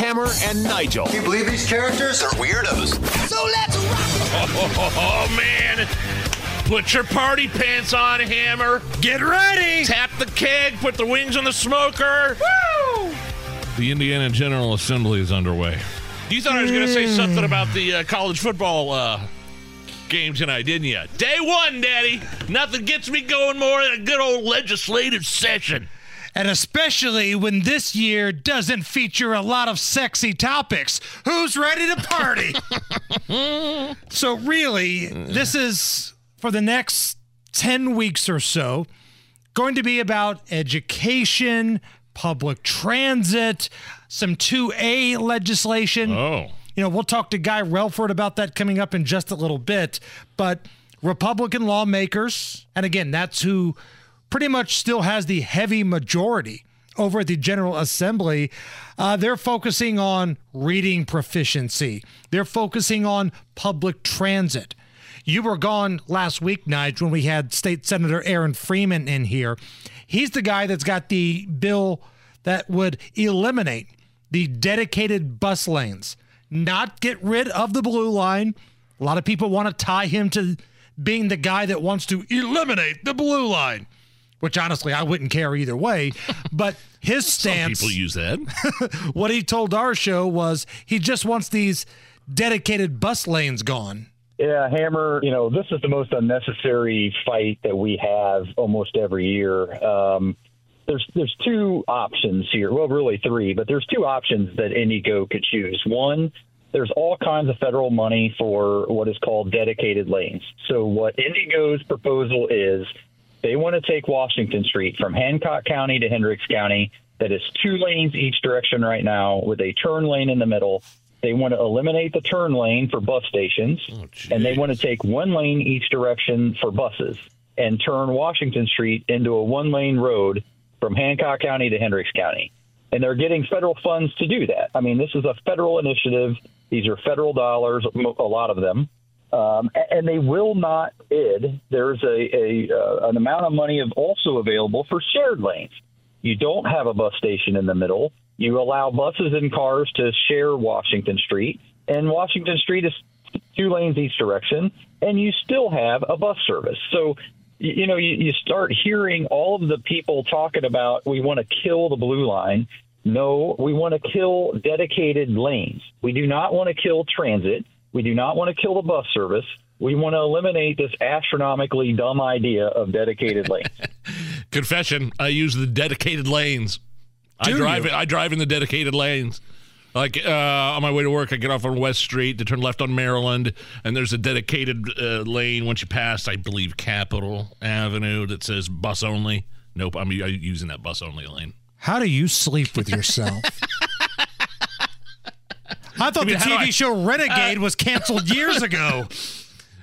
Hammer and Nigel. Can you believe these characters are weirdos? So let's rock! Oh, oh, man. Put your party pants on, Hammer. Get ready. Tap the keg. Put the wings on the smoker. Woo! The Indiana General Assembly is underway. You thought I was going to say something about the uh, college football uh, game tonight, didn't you? Day one, Daddy. Nothing gets me going more than a good old legislative session. And especially when this year doesn't feature a lot of sexy topics. Who's ready to party? so, really, this is for the next 10 weeks or so going to be about education, public transit, some 2A legislation. Oh. You know, we'll talk to Guy Relford about that coming up in just a little bit. But Republican lawmakers, and again, that's who pretty much still has the heavy majority over at the General Assembly. Uh, they're focusing on reading proficiency, they're focusing on public transit. You were gone last week, Nige, when we had State Senator Aaron Freeman in here. He's the guy that's got the bill that would eliminate the dedicated bus lanes, not get rid of the blue line. A lot of people want to tie him to being the guy that wants to eliminate the blue line which honestly I wouldn't care either way. But his stance, Some people use that. what he told our show was he just wants these dedicated bus lanes gone. Yeah, Hammer, you know, this is the most unnecessary fight that we have almost every year. Um, there's there's two options here. Well, really three, but there's two options that IndyGo could choose. One, there's all kinds of federal money for what is called dedicated lanes. So what IndyGo's proposal is they want to take Washington Street from Hancock County to Hendricks County, that is two lanes each direction right now, with a turn lane in the middle. They want to eliminate the turn lane for bus stations, Oh, and they want to take one lane each direction for buses and turn Washington Street into a one lane road from Hancock County to Hendricks County. And they're getting federal funds to do that. I mean, this is a federal initiative. These are federal dollars, a lot of them um, and they will not bid. There's a, a uh, an amount of money of also available for shared lanes. You don't have a bus station in the middle. You allow buses and cars to share Washington Street, and Washington Street is two lanes each direction, and you still have a bus service. So. You know, you, you start hearing all of the people talking about we want to kill the blue line. No, we want to kill dedicated lanes. We do not want to kill transit. We do not want to kill the bus service. We want to eliminate this astronomically dumb idea of dedicated lanes. Confession: I use the dedicated lanes. I drive. you? I drive in the dedicated lanes. Like uh, on my way to work, I get off on West Street to turn left on Maryland, and there's a dedicated uh, lane once you pass, I believe, Capitol Avenue that says bus only. Nope, I'm u- using that bus only lane. How do you sleep with yourself? I thought mean, the TV I- show Renegade uh, was canceled years ago.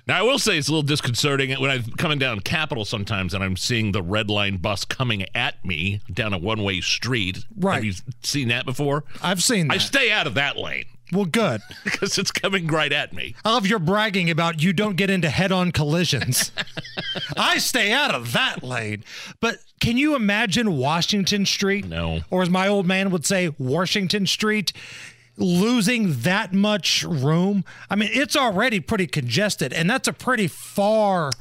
Now, I will say it's a little disconcerting when I'm coming down Capitol sometimes and I'm seeing the red line bus coming at me down a one way street. Right. Have you seen that before? I've seen that. I stay out of that lane well, good. because it's coming right at me. I love your bragging about you don't get into head-on collisions. I stay out of that lane. But can you imagine Washington Street? No. Or as my old man would say, Washington Street losing that much room. I mean, it's already pretty congested, and that's a pretty far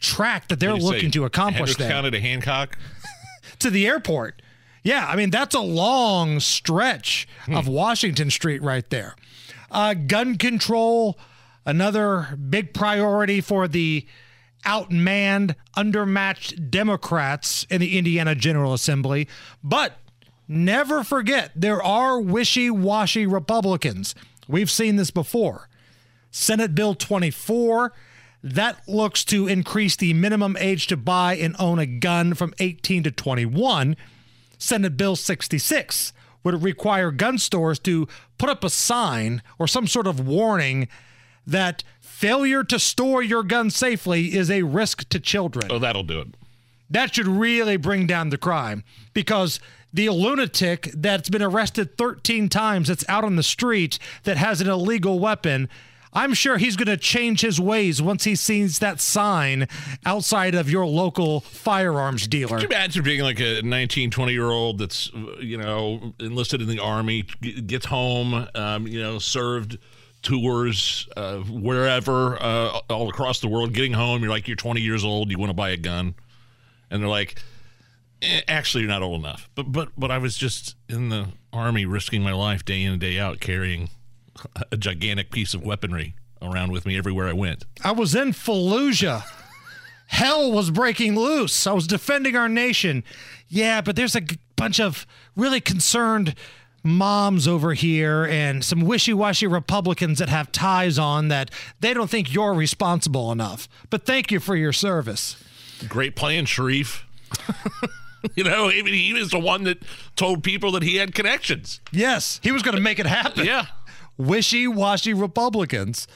track that they're What do you looking to accomplish there County to Hancock. to the airport. Yeah, I mean that's a long stretch of Washington Street right there. Uh, gun control, another big priority for the outmanned, undermatched Democrats in the Indiana General Assembly. But never forget, there are wishy-washy Republicans. We've seen this before. Senate Bill 24 that looks to increase the minimum age to buy and own a gun from 18 to 21. Senate Bill 66, would require gun stores to put up a sign or some sort of warning that failure to store your gun safely is a risk to children. Oh, that'll do it. That should really bring down the crime because the lunatic that's been arrested 13 times that's out on the street that has an illegal weapon. I'm sure he's going to change his ways once he sees that sign outside of your local firearms dealer. You imagine being like a 19, 20 year old that's, you know, enlisted in the army, gets home, um, you know, served tours uh, wherever, uh, all across the world, getting home, you're like, you're 20 years old, you want to buy a gun. And they're like, eh, actually, you're not old enough. But, but, but I was just in the army risking my life day in and day out carrying a gigantic piece of weaponry around with me everywhere I went. I was in Fallujah. Hell was breaking loose. I was defending our nation. Yeah, but there's a g- bunch of really concerned moms over here and some wishy-washy Republicans that have ties on that they don't think you're responsible enough. But thank you for your service. Great plan, Sharif. you know, I mean, he was the one that told people that he had connections. Yes, he was going to make it happen. Yeah. Wishy-washy Republicans.